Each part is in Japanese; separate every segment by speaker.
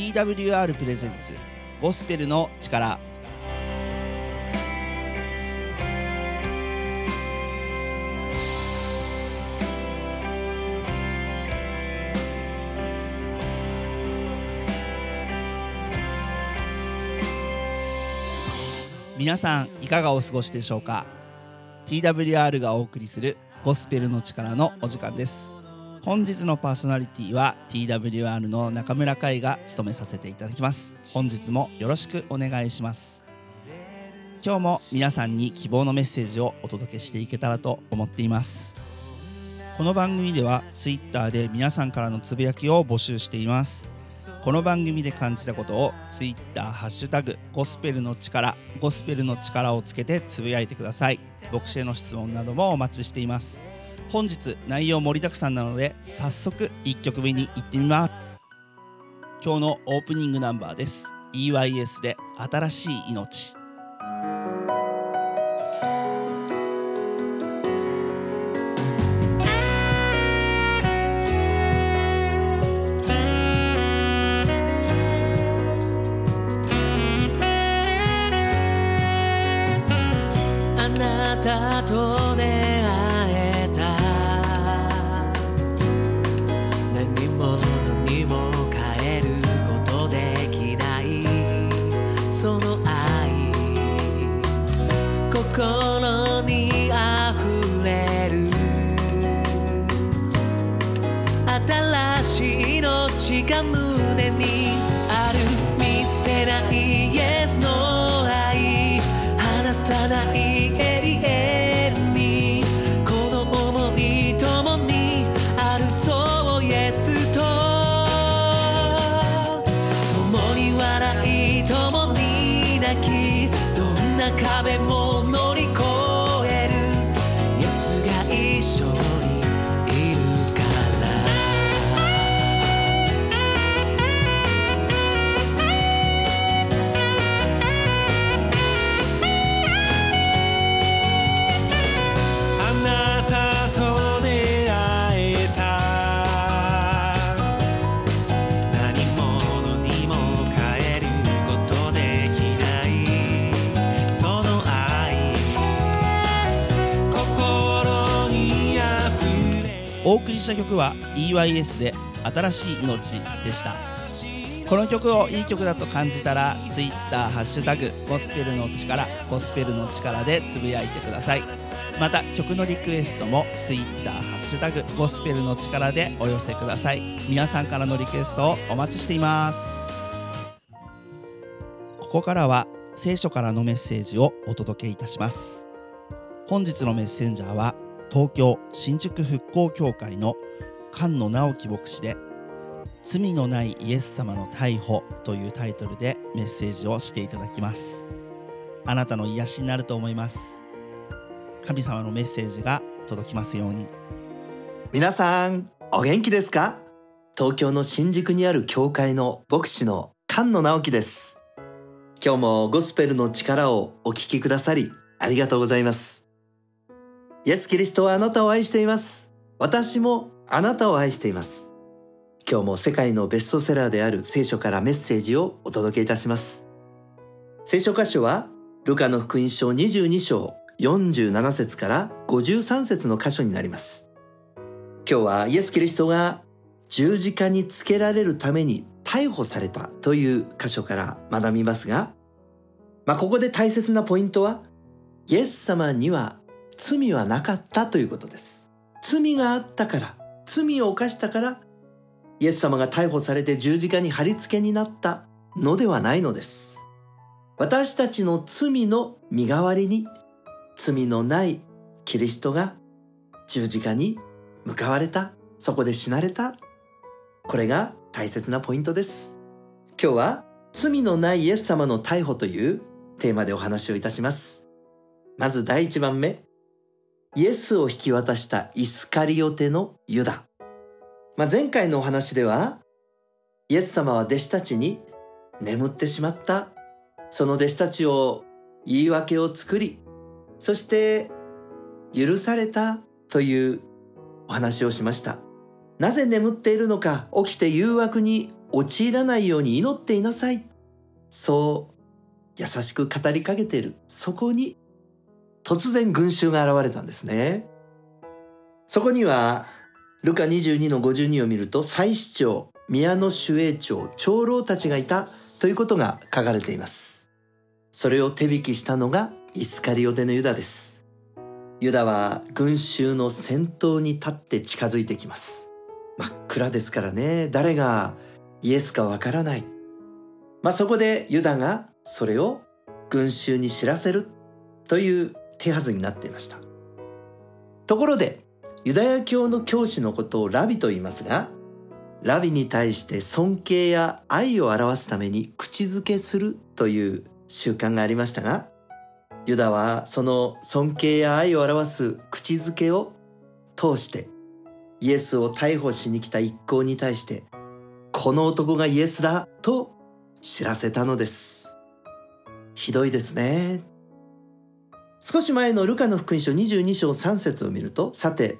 Speaker 1: TWR プレゼンツ。ゴスペルの力。皆さんいかがお過ごしでしょうか？TWR がお送りするゴスペルの力のお時間です。本日のパーソナリティは TWR の中村海が務めさせていただきます。本日もよろしくお願いします。今日も皆さんに希望のメッセージをお届けしていけたらと思っています。この番組では Twitter で皆さんからのつぶやきを募集しています。この番組で感じたことを Twitter ハッシュタグゴスペルの力ゴスペルの力をつけてつぶやいてください。牧師への質問などもお待ちしています。本日内容盛りだくさんなので早速1曲目に行ってみます。今日のオープニングナンバーです。EYS で新しい命。
Speaker 2: しが胸に
Speaker 1: お送りした曲は EYS で新しい命でした。この曲をいい曲だと感じたら Twitter ハッシュタグゴスペルの力ゴスペルの力でつぶやいてください。また曲のリクエストも Twitter ハッシュタグゴスペルの力でお寄せください。皆さんからのリクエストをお待ちしています。ここからは聖書からのメッセージをお届けいたします。本日のメッセンジャーは東京新宿復興協会の菅野直樹牧師で「罪のないイエス様の逮捕」というタイトルでメッセージをしていただきますあなたの癒しになると思います神様のメッセージが届きますように
Speaker 3: 皆さん、お元気ですか？東京の新宿にある教会の牧師の菅野直樹です。今日もゴスペルの力をお聞きくださり、ありがとうございます。イエス・キリストはあなたを愛しています。私もあなたを愛しています。今日も世界のベストセラーである聖書からメッセージをお届けいたします。聖書箇所は、ルカの福音書22章47節から53節の箇所になります。今日はイエス・キリストが十字架につけられるために逮捕されたという箇所から学びますが、まあ、ここで大切なポイントは、イエス様には罪はなかったということです。罪があったから、罪を犯したから、イエス様が逮捕されて十字架に貼り付けになったのではないのです。私たちの罪の身代わりに、罪のないキリストが十字架に向かわれた。そこで死なれた。これが大切なポイントです。今日は罪のないイエス様の逮捕というテーマでお話をいたします。まず第一番目。イエスを引き渡したイスカリオテのユダ。まあ、前回のお話では、イエス様は弟子たちに眠ってしまった。その弟子たちを言い訳を作り、そして許されたというお話をしました。なぜ眠っているのか起きて誘惑に陥らないように祈っていなさい。そう優しく語りかけている。そこに突然群衆が現れたんですね。そこにはルカ22の52を見ると祭司長、宮の守衛長、長老たちがいたということが書かれています。それを手引きしたのがイスカリオテのユダです。ユダは群衆の先頭に立って近づいてきます。真っ暗ですからね、誰がイエスかわからない。まあ、そこでユダがそれを群衆に知らせるという手はずになっていました。ところで、ユダヤ教の教師のことをラビと言いますが、ラビに対して尊敬や愛を表すために口づけするという習慣がありましたが、ユダはその尊敬や愛を表す口づけを通してイエスを逮捕しに来た一行に対してこの男がイエスだと知らせたのです。ひどいですね。少し前のルカの福音書22章3節を見ると、さて、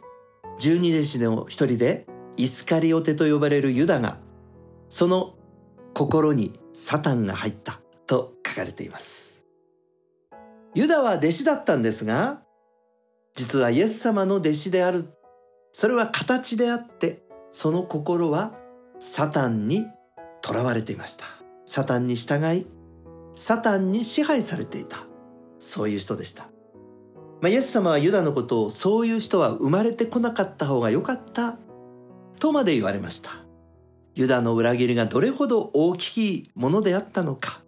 Speaker 3: 十二弟子の一人でイスカリオテと呼ばれるユダが、その心にサタンが入ったと書かれています。ユダは弟子だったんですが、実はイエス様の弟子である。それは形であって、その心はサタンに囚われていました。サタンに従い、サタンに支配されていた。そういう人でした。まあ、イエス様はユダのことをそういう人は生まれてこなかった方が良かったとまで言われました。ユダの裏切りがどれほど大きいものであったのか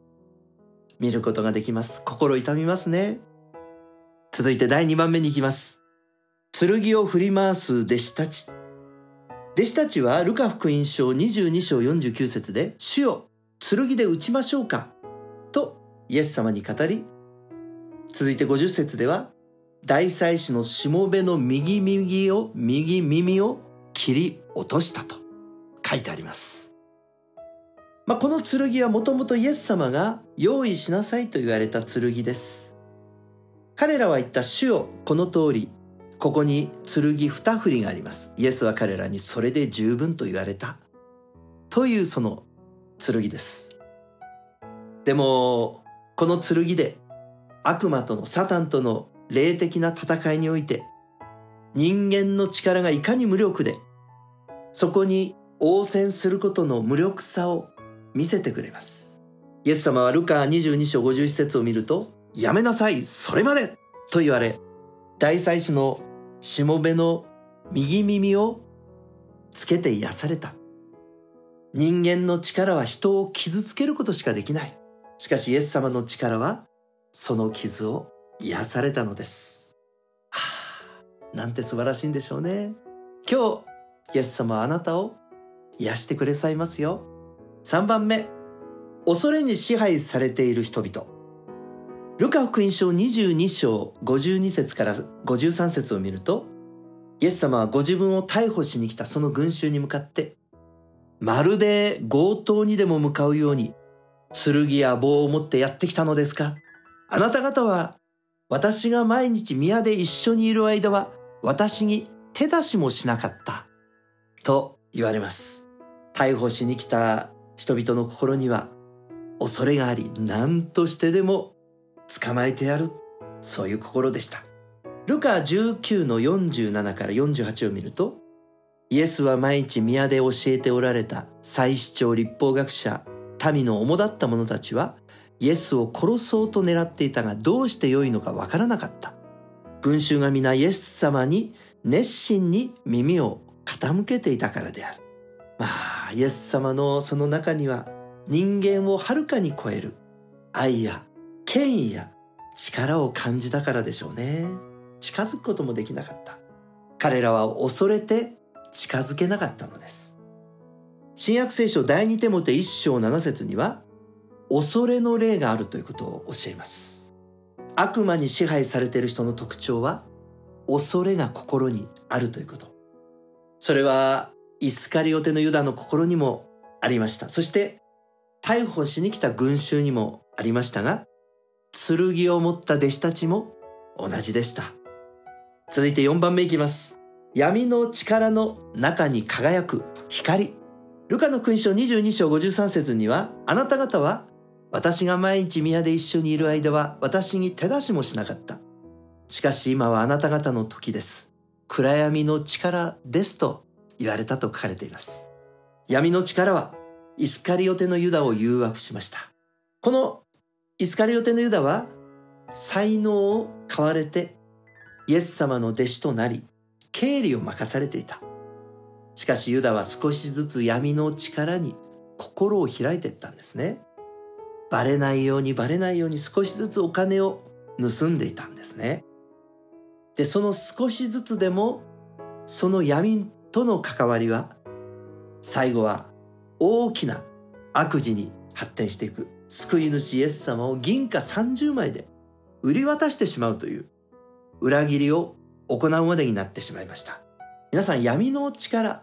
Speaker 3: 見ることができます。心痛みますね。続いて第2番目に行きます。剣を振り回す弟子たち。弟子たちはルカ福音書22章49節で主よ剣で撃ちましょうかとイエス様に語り続いて50節では大祭司のしもべの右耳を右耳を切り落としたと書いてあります。まあ、この剣はもともとイエス様が用意しなさいと言われた剣です。彼らは言った主よこの通りここに剣二振りがあります。イエスは彼らにそれで十分と言われた。というその剣です。でも、この剣で悪魔とのサタンとの霊的な戦いにおいて人間の力がいかに無力でそこに応戦することの無力さを見せてくれます。イエス様はルカ22章51節を見るとやめなさいそれまでと言われ大祭司のしもべの右耳をつけて癒された。人間の力は人を傷つけることしかできない。しかしイエス様の力はその傷を癒されたのです。はあ、なんて素晴らしいんでしょうね。今日、イエス様はあなたを癒してくれさいますよ。3番目、恐れに支配されている人々。ルカ福音書22章52節から53節を見ると、イエス様はご自分を逮捕しに来たその群衆に向かって、まるで強盗にでも向かうように、剣や棒を持ってやってきたのですか？あなた方は、私が毎日宮で一緒にいる間は、私に手出しもしなかった。と言われます。逮捕しに来た人々の心には、恐れがあり、何としてでも捕まえてやる。そういう心でした。ルカ19の47から48を見ると、イエスは毎日宮で教えておられた祭司長立法学者、民の主だった者たちは、イエスを殺そうと狙っていたがどうして良いのかわからなかった。群衆が皆イエス様に熱心に耳を傾けていたからである。まあ、イエス様のその中には人間をはるかに超える愛や権威や力を感じたからでしょうね。近づくこともできなかった。彼らは恐れて近づけなかったのです。新約聖書第二テモテ一章七節には恐れの霊があるということを教えます。悪魔に支配されている人の特徴は恐れが心にあるということ。それはイスカリオテのユダの心にもありました。そして逮捕しに来た群衆にもありましたが、剣を持った弟子たちも同じでした。続いて4番目いきます。闇の力の中に輝く光。ルカの勲章22章53節には、あなた方は私が毎日宮で一緒にいる間は私に手出しもしなかった。しかし今はあなた方の時です。暗闇の力ですと言われたと書かれています。闇の力はイスカリオテのユダを誘惑しました。このイスカリオテのユダは才能を買われてイエス様の弟子となり経理を任されていた。しかしユダは少しずつ闇の力に心を開いていったんですね。バレないようにバレないように少しずつお金を盗んでいたんですね。で、その少しずつでもその闇との関わりは最後は大きな悪事に発展していく。救い主イエス様を銀貨30枚で売り渡してしまうという裏切りを行うまでになってしまいました。皆さん闇の力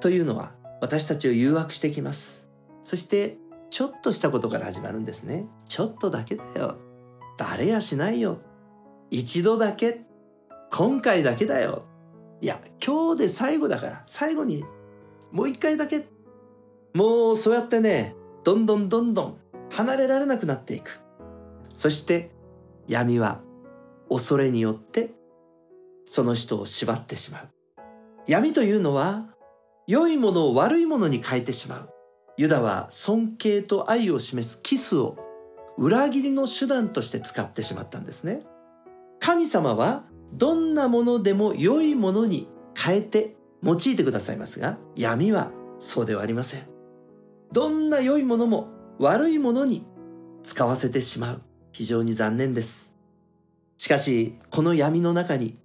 Speaker 3: というのは私たちを誘惑してきます。そしてちょっとしたことから始まるんですね。ちょっとだけだよ。バレやしないよ。一度だけ。今回だけだよ。いや今日で最後だから。最後にもう一回だけ。もうそうやってねどんどんどんどん離れられなくなっていく。そして闇は恐れによってその人を縛ってしまう。闇というのは良いものを悪いものに変えてしまう。ユダは尊敬と愛を示すキスを裏切りの手段として使ってしまったんですね。神様はどんなものでも良いものに変えて用いてくださいますが闇はそうではありません。どんな良いものも悪いものに使わせてしまう。非常に残念です。しかしこの闇の中に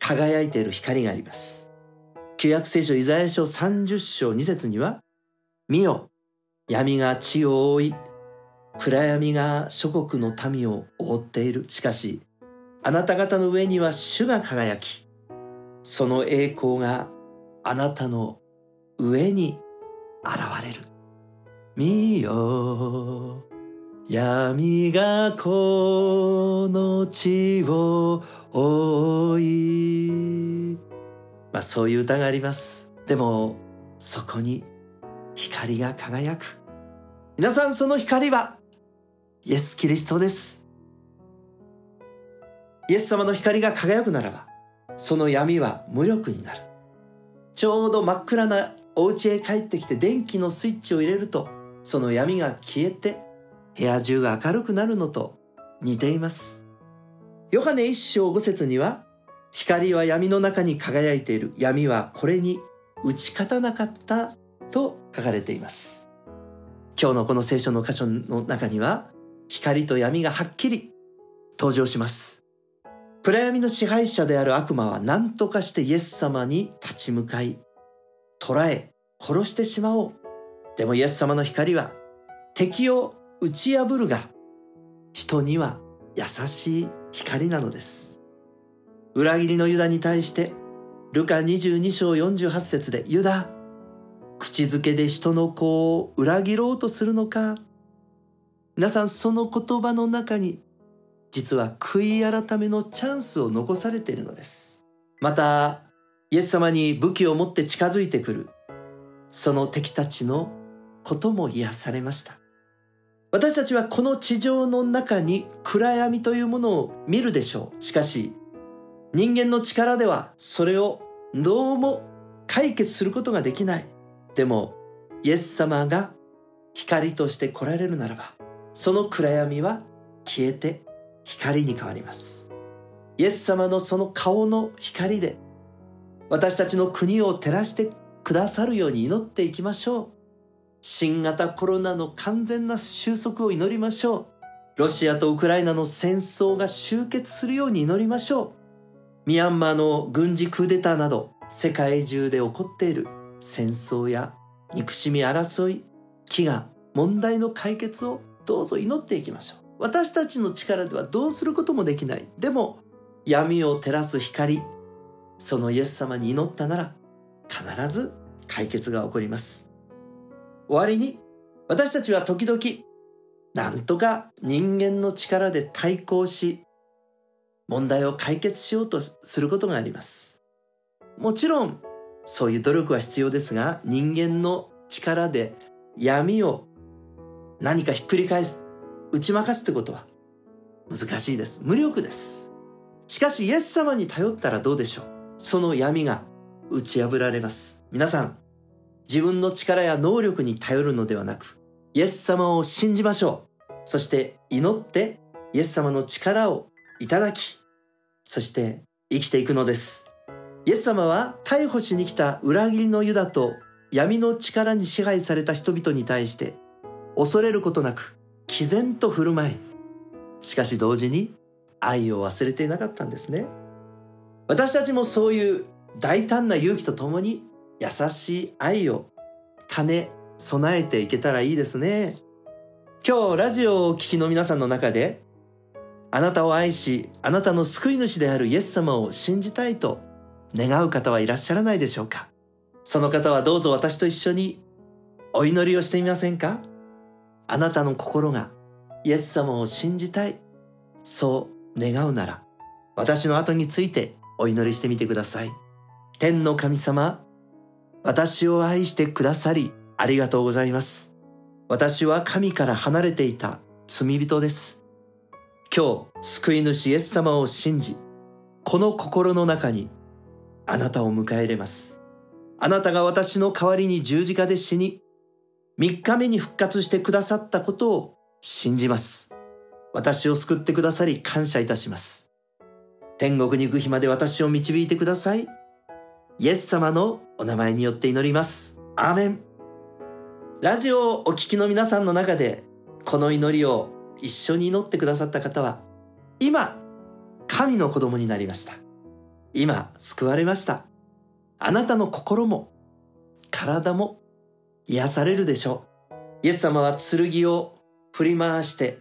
Speaker 3: 輝いている光があります。旧約聖書イザヤ書30章2節には見よ闇が地を覆い暗闇が諸国の民を覆っているしかしあなた方の上には主が輝きその栄光があなたの上に現れる。見よ、闇がこの地を覆い。まあそういう歌があります。でも、そこに光が輝く。皆さんその光は、イエス・キリストです。イエス様の光が輝くならば、その闇は無力になる。ちょうど真っ暗なお家へ帰ってきて電気のスイッチを入れると、その闇が消えて部屋中が明るくなるのと似ています。ヨハネ一章五節には、光は闇の中に輝いている。闇はこれに打ち勝たなかったと書かれています。今日のこの聖書の箇所の中には、光と闇がはっきり登場します。暗闇の支配者である悪魔は何とかしてイエス様に立ち向かい、捕らえ、殺してしまおう。でもイエス様の光は敵を打ち破るが、人には優しい光なのです。裏切りのユダに対して、ルカ22章48節で、ユダ、口づけで人の子を裏切ろうとするのか。皆さんその言葉の中に実は悔い改めのチャンスを残されているのです。また、イエス様に武器を持って近づいてくる、その敵たちのことも癒されました。私たちはこの地上の中に暗闇というものを見るでしょう。しかし、人間の力ではそれをどうも解決することができない。でも、イエス様が光として来られるならば、その暗闇は消えて光に変わります。イエス様のその顔の光で私たちの国を照らしてくださるように祈っていきましょう。新型コロナの完全な収束を祈りましょう。ロシアとウクライナの戦争が終結するように祈りましょう。ミャンマーの軍事クーデターなど世界中で起こっている戦争や憎しみ争い、飢餓、問題の解決をどうぞ祈っていきましょう。私たちの力ではどうすることもできない。でも闇を照らす光、そのイエス様に祈ったなら必ず解決が起こります。終わりに私たちは時々なんとか人間の力で対抗し問題を解決しようとすることがあります。もちろんそういう努力は必要ですが人間の力で闇を何かひっくり返す、打ち負かすってことは難しいです。無力です。しかしイエス様に頼ったらどうでしょうその闇が打ち破られます。皆さん、自分の力や能力に頼るのではなく、イエス様を信じましょう。そして祈ってイエス様の力をいただき、そして生きていくのです。イエス様は逮捕しに来た裏切りのユダと闇の力に支配された人々に対して恐れることなく毅然と振る舞い、しかし同時に愛を忘れていなかったんですね。私たちもそういう大胆な勇気とともに優しい愛を兼ね備えていけたらいいですね。今日ラジオをお聞きの皆さんの中であなたを愛し、あなたの救い主であるイエス様を信じたいと願う方はいらっしゃらないでしょうか？その方はどうぞ私と一緒にお祈りをしてみませんか？あなたの心がイエス様を信じたい。そう願うなら私の後についてお祈りしてみてください。天の神様、私を愛してくださりありがとうございます。私は神から離れていた罪人です。今日、救い主イエス様を信じ、この心の中にあなたを迎え入れます。あなたが私の代わりに十字架で死に、三日目に復活してくださったことを信じます。私を救ってくださり感謝いたします。天国に行く日まで私を導いてください。イエス様のお名前によって祈ります。アーメン。ラジオをお聞きの皆さんの中で、この祈りを一緒に祈ってくださった方は、今、神の子供になりました。今、救われました。あなたの心も、体も癒されるでしょう。イエス様は剣を振り回して、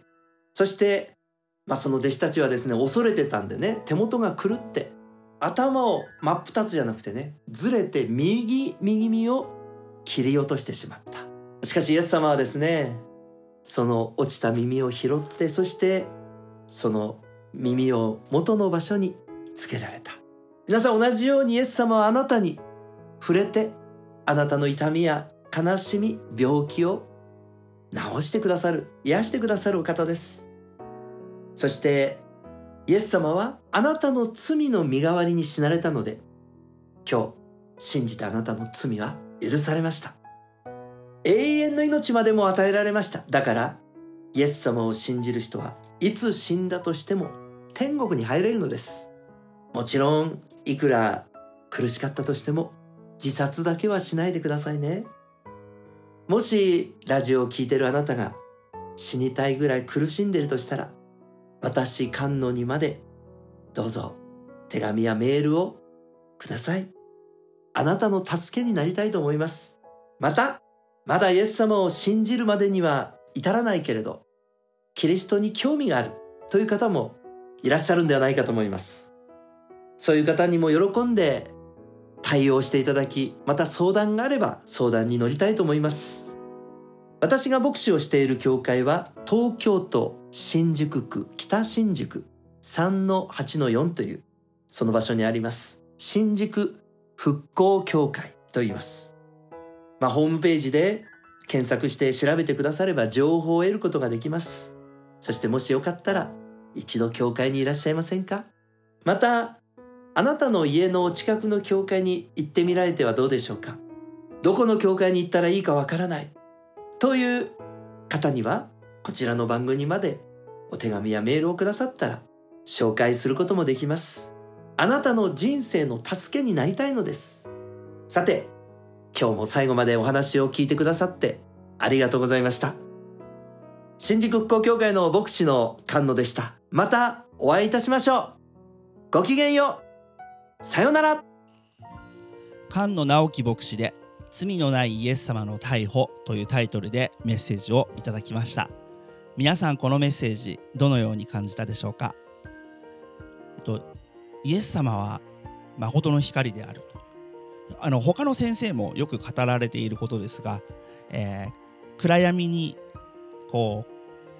Speaker 3: そして、まあその弟子たちはですね、恐れてたんでね、手元が狂って、頭を真っ二つじゃなくてね、ずれて右、右身を切り落としてしまった。しかしイエス様はですね、その落ちた耳を拾って、そしてその耳を元の場所につけられた。皆さん同じようにイエス様はあなたに触れて、あなたの痛みや悲しみ、病気を治してくださる、癒してくださるお方です。そして、イエス様はあなたの罪の身代わりに死なれたので、今日、信じたあなたの罪は許されました。永遠の命までも与えられました。だから、イエス様を信じる人はいつ死んだとしても天国に入れるのです。もちろん、いくら苦しかったとしても自殺だけはしないでくださいね。もしラジオを聞いてるあなたが死にたいぐらい苦しんでるとしたら、私観音にまでどうぞ手紙やメールをください。あなたの助けになりたいと思います。また、まだイエス様を信じるまでには至らないけれど、キリストに興味があるという方もいらっしゃるんではないかと思います。そういう方にも喜んで対応していただき、また相談があれば相談に乗りたいと思います。私が牧師をしている教会は東京都新宿区北新宿3-8-4というその場所にあります。新宿復興協会と言います。まあ、ホームページで検索して調べてくだされば情報を得ることができます。そしてもしよかったら一度教会にいらっしゃいませんか？また、あなたの家の近くの教会に行ってみられてはどうでしょうか？どこの教会に行ったらいいかわからない？という方には、こちらの番組までお手紙やメールをくださったら紹介することもできます。あなたの人生の助けになりたいのです。さて、今日も最後までお話を聞いてくださってありがとうございました。新宿復興協会の牧師の菅野でした。またお会いいたしましょう。ごきげんよう。さよなら。
Speaker 1: 菅野直樹牧師で「罪のないイエス様の逮捕」というタイトルでメッセージをいただきました。皆さんこのメッセージどのように感じたでしょうか、えっと、イエス様は誠の光であると。あの他の先生もよく語られていることですが、えー暗闇にこ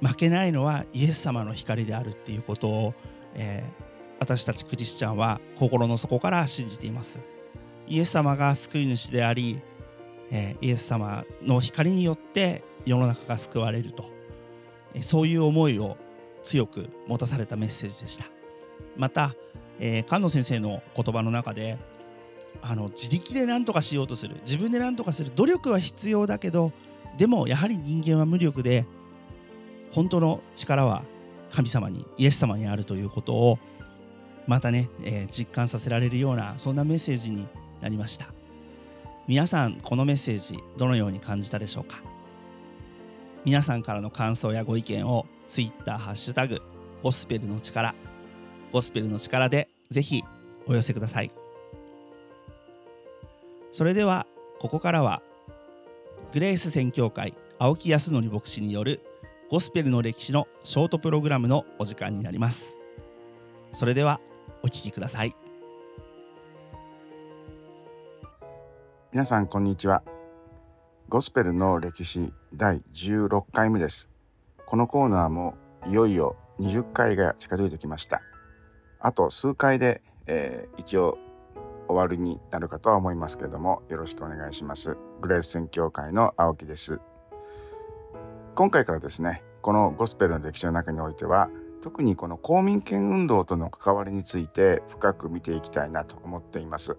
Speaker 1: う負けないのはイエス様の光であるっていうことを、えー私たちクリスチャンは心の底から信じています。イエス様が救い主でありえーイエス様の光によって世の中が救われると、えーそういう思いを強く持たされたメッセージでした。また、えー菅野先生の言葉の中であの自力で何とかしようとする。自分で何とかする。努力は必要だけどでもやはり人間は無力で本当の力は神様にイエス様にあるということをまたね、えー実感させられるようなそんなメッセージになりました。皆さんこのメッセージどのように感じたでしょうか？皆さんからの感想やご意見を Twitter ハッシュタグゴスペルの力ゴスペルの力でぜひお寄せください。それではここからはグレース宣教会青木康則牧師によるゴスペルの歴史のショートプログラムのお時間になります。それではお聞きください。
Speaker 4: 皆さんこんにちは。ゴスペルの歴史第16回目です。このコーナーもいよいよ20回が近づいてきました。あと数回で、えー一応終わりになるかとは思いますけれどもよろしくお願いします。グレース宣教会の青木です。今回からですねこのゴスペルの歴史の中においては特にこの公民権運動との関わりについて深く見ていきたいなと思っています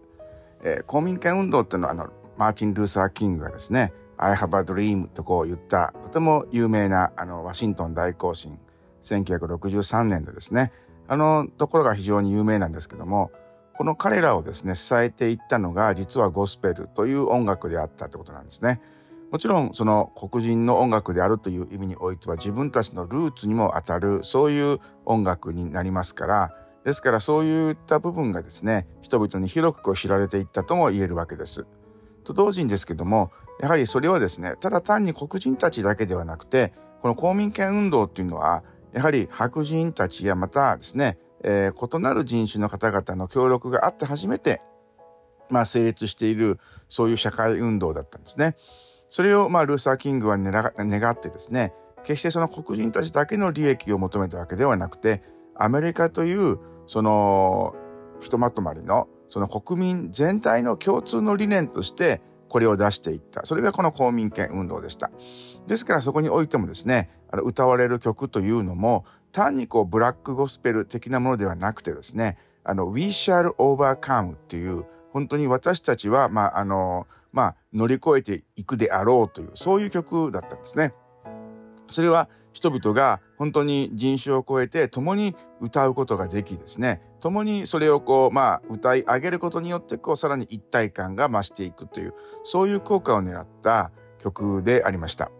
Speaker 4: えー公民権運動っていうのはあのマーチン・ルーサー・キングがですね「I have a dream」とこう言ったとても有名なあのワシントン大行進1963年のですねあのところが非常に有名なんですけどもこの彼らをですね支えていったのが実はゴスペルという音楽であったってことなんですね。もちろんその黒人の音楽であるという意味においては自分たちのルーツにもあたるそういう音楽になりますからですからそういった部分がですね人々に広く知られていったとも言えるわけです。と同時にですけどもやはりそれはですねただ単に黒人たちだけではなくてこの公民権運動っていうのはやはり白人たちやまたですね、えー異なる人種の方々の協力があって初めてまあ成立しているそういう社会運動だったんですね。それをまあルーサー・キングは願ってですね決してその黒人たちだけの利益を求めたわけではなくてアメリカというそのひとまとまりのその国民全体の共通の理念としてこれを出していった。それがこの公民権運動でした。ですからそこにおいてもですねあの歌われる曲というのも単にこうブラックゴスペル的なものではなくてですねあの We shall overcome っていう本当に私たちはまああのまあ乗り越えていくであろうというそういう曲だったんですね。それは人々が本当に人種を超えて共に歌うことができですね共にそれをこうまあ歌い上げることによってこうさらに一体感が増していくというそういう効果を狙った曲でありました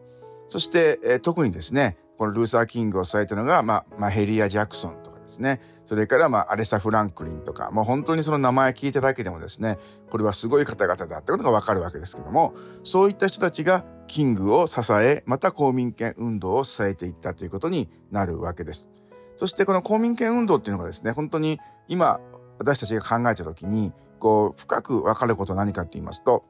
Speaker 4: そして、えー特にですねこのルーサー・キングを支えたのが、まあ、マヘリア・ジャクソンですねそれから、まあ、アレサ・フランクリンとかもう本当にその名前聞いただけでもですねこれはすごい方々だってことがわかるわけですけどもそういった人たちがキングを支えまた公民権運動を支えていったということになるわけです。そしてこの公民権運動っていうのがですね本当に今私たちが考えた時にこう深く分かることは何かって言いますと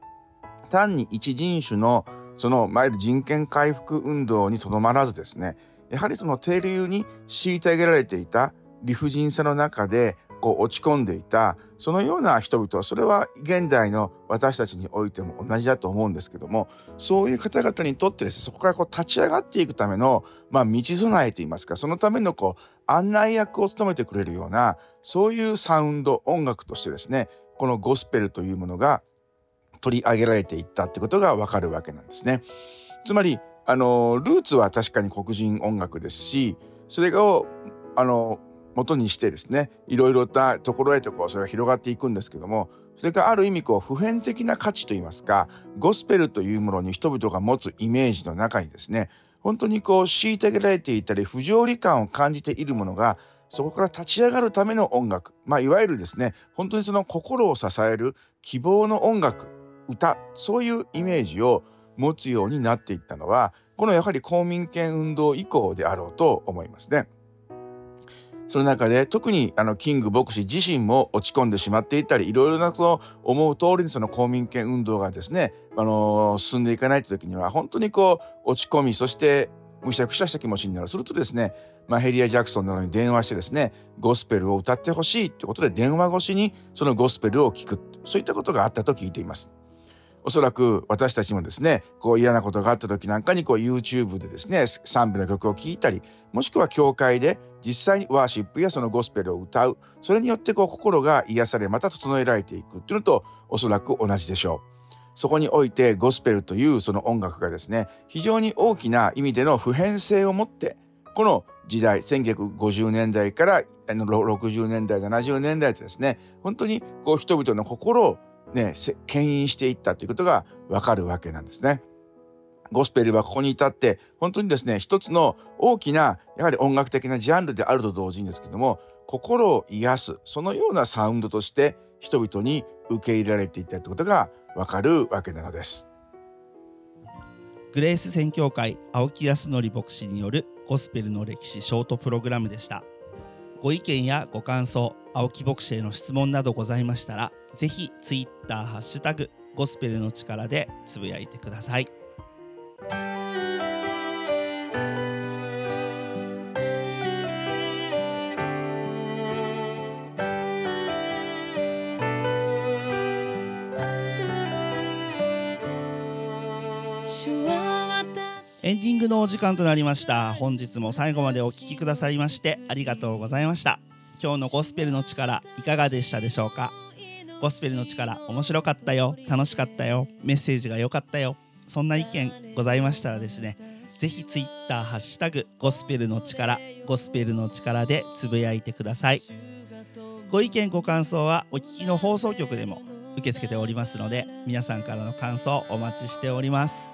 Speaker 4: 単に一人種のそのいわゆる人権回復運動にとどまらずですねやはりその低流に虐げられていた理不尽さの中でこう落ち込んでいたそのような人々それは現代の私たちにおいても同じだと思うんですけどもそういう方々にとってですねそこからこう立ち上がっていくための、まあ、道備えといいますかそのためのこう案内役を務めてくれるようなそういうサウンド音楽としてですねこのゴスペルというものが取り上げられていったってことがわかるわけなんですね。つまりあのルーツは確かに黒人音楽ですしそれをあの元にしてですねいろいろなところへとこうそれが広がっていくんですけどもそれがある意味こう普遍的な価値といいますかゴスペルというものに人々が持つイメージの中にですね本当にこう虐げられていたり不条理感を感じているものがそこから立ち上がるための音楽まあいわゆるですね本当にその心を支える希望の音楽歌そういうイメージを持つようになっていったのはこのやはり公民権運動以降であろうと思いますね。その中で特にあのキング牧師自身も落ち込んでしまっていたりいろいろなその思う通りにその公民権運動がですね、あの進んでいかないという時には本当にこう落ち込みそしてむしゃくしゃした気持ちになるするとですね、まあ、ヘリア・ジャクソンなどに電話してですねゴスペルを歌ってほしいってことで電話越しにそのゴスペルを聞くそういったことがあったと聞いています。おそらく私たちもですね、こう嫌なことがあった時なんかにこう YouTube でですね、賛美の曲を聴いたり、もしくは教会で実際にワーシップやそのゴスペルを歌う。それによってこう心が癒され、また整えられていくっていうのとおそらく同じでしょう。そこにおいてゴスペルというその音楽がですね、非常に大きな意味での普遍性を持って、この時代、1950年代から60年代、70年代とですね、本当にこう人々の心をね、牽引していったということがわかるわけなんですね。ゴスペルはここに至って、本当にですね、一つの大きな、やはり音楽的なジャンルであると同時にですけども、心を癒す、そのようなサウンドとして人々に受け入れられていったということがわかるわけなのです。
Speaker 1: グレース宣教会青木康則牧師によるゴスペルの歴史ショートプログラムでした。ご意見やご感想、青木牧師への質問などございましたら、ぜひツイッターハッシュタグゴスペルの力でつぶやいてください。エンディングのお時間となりました。本日も最後までお聴きくださいましてありがとうございました。今日のゴスペルの力いかがでしたでしょうか？ゴスペルの力面白かったよ。楽しかったよ。メッセージが良かったよ。そんな意見ございましたらですねぜひツイッターハッシュタグゴスペルの力ゴスペルの力でつぶやいてください。ご意見ご感想はお聞きの放送局でも受け付けておりますので皆さんからの感想お待ちしております。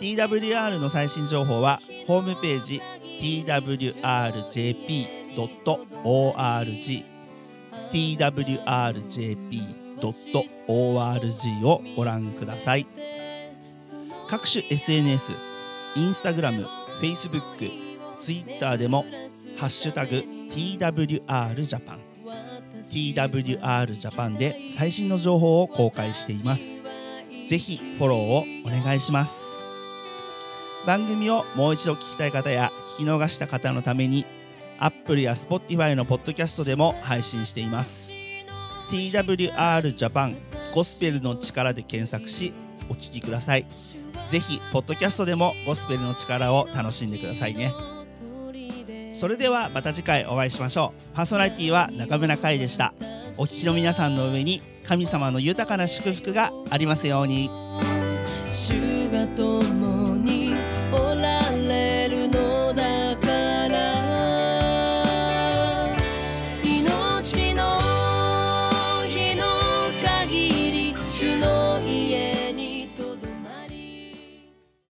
Speaker 1: TWR の最新情報はホームページ twrjp.org twrjp.org をご覧ください。各種 SNS インスタグラム、Facebook、Twitter でもハッシュタグ TWR ジャパン TWR ジャパンで最新の情報を公開しています。ぜひフォローをお願いします。番組をもう一度聞きたい方や聞き逃した方のために Apple や Spotify のポッドキャストでも配信しています。TWR Japan ゴスペルの力で検索しお聞きください。ぜひポッドキャストでもゴスペルの力を楽しんでくださいね。それではまた次回お会いしましょう。パーソナリティは中村海でした。お聞きの皆さんの上に神様の豊かな祝福がありますように。主が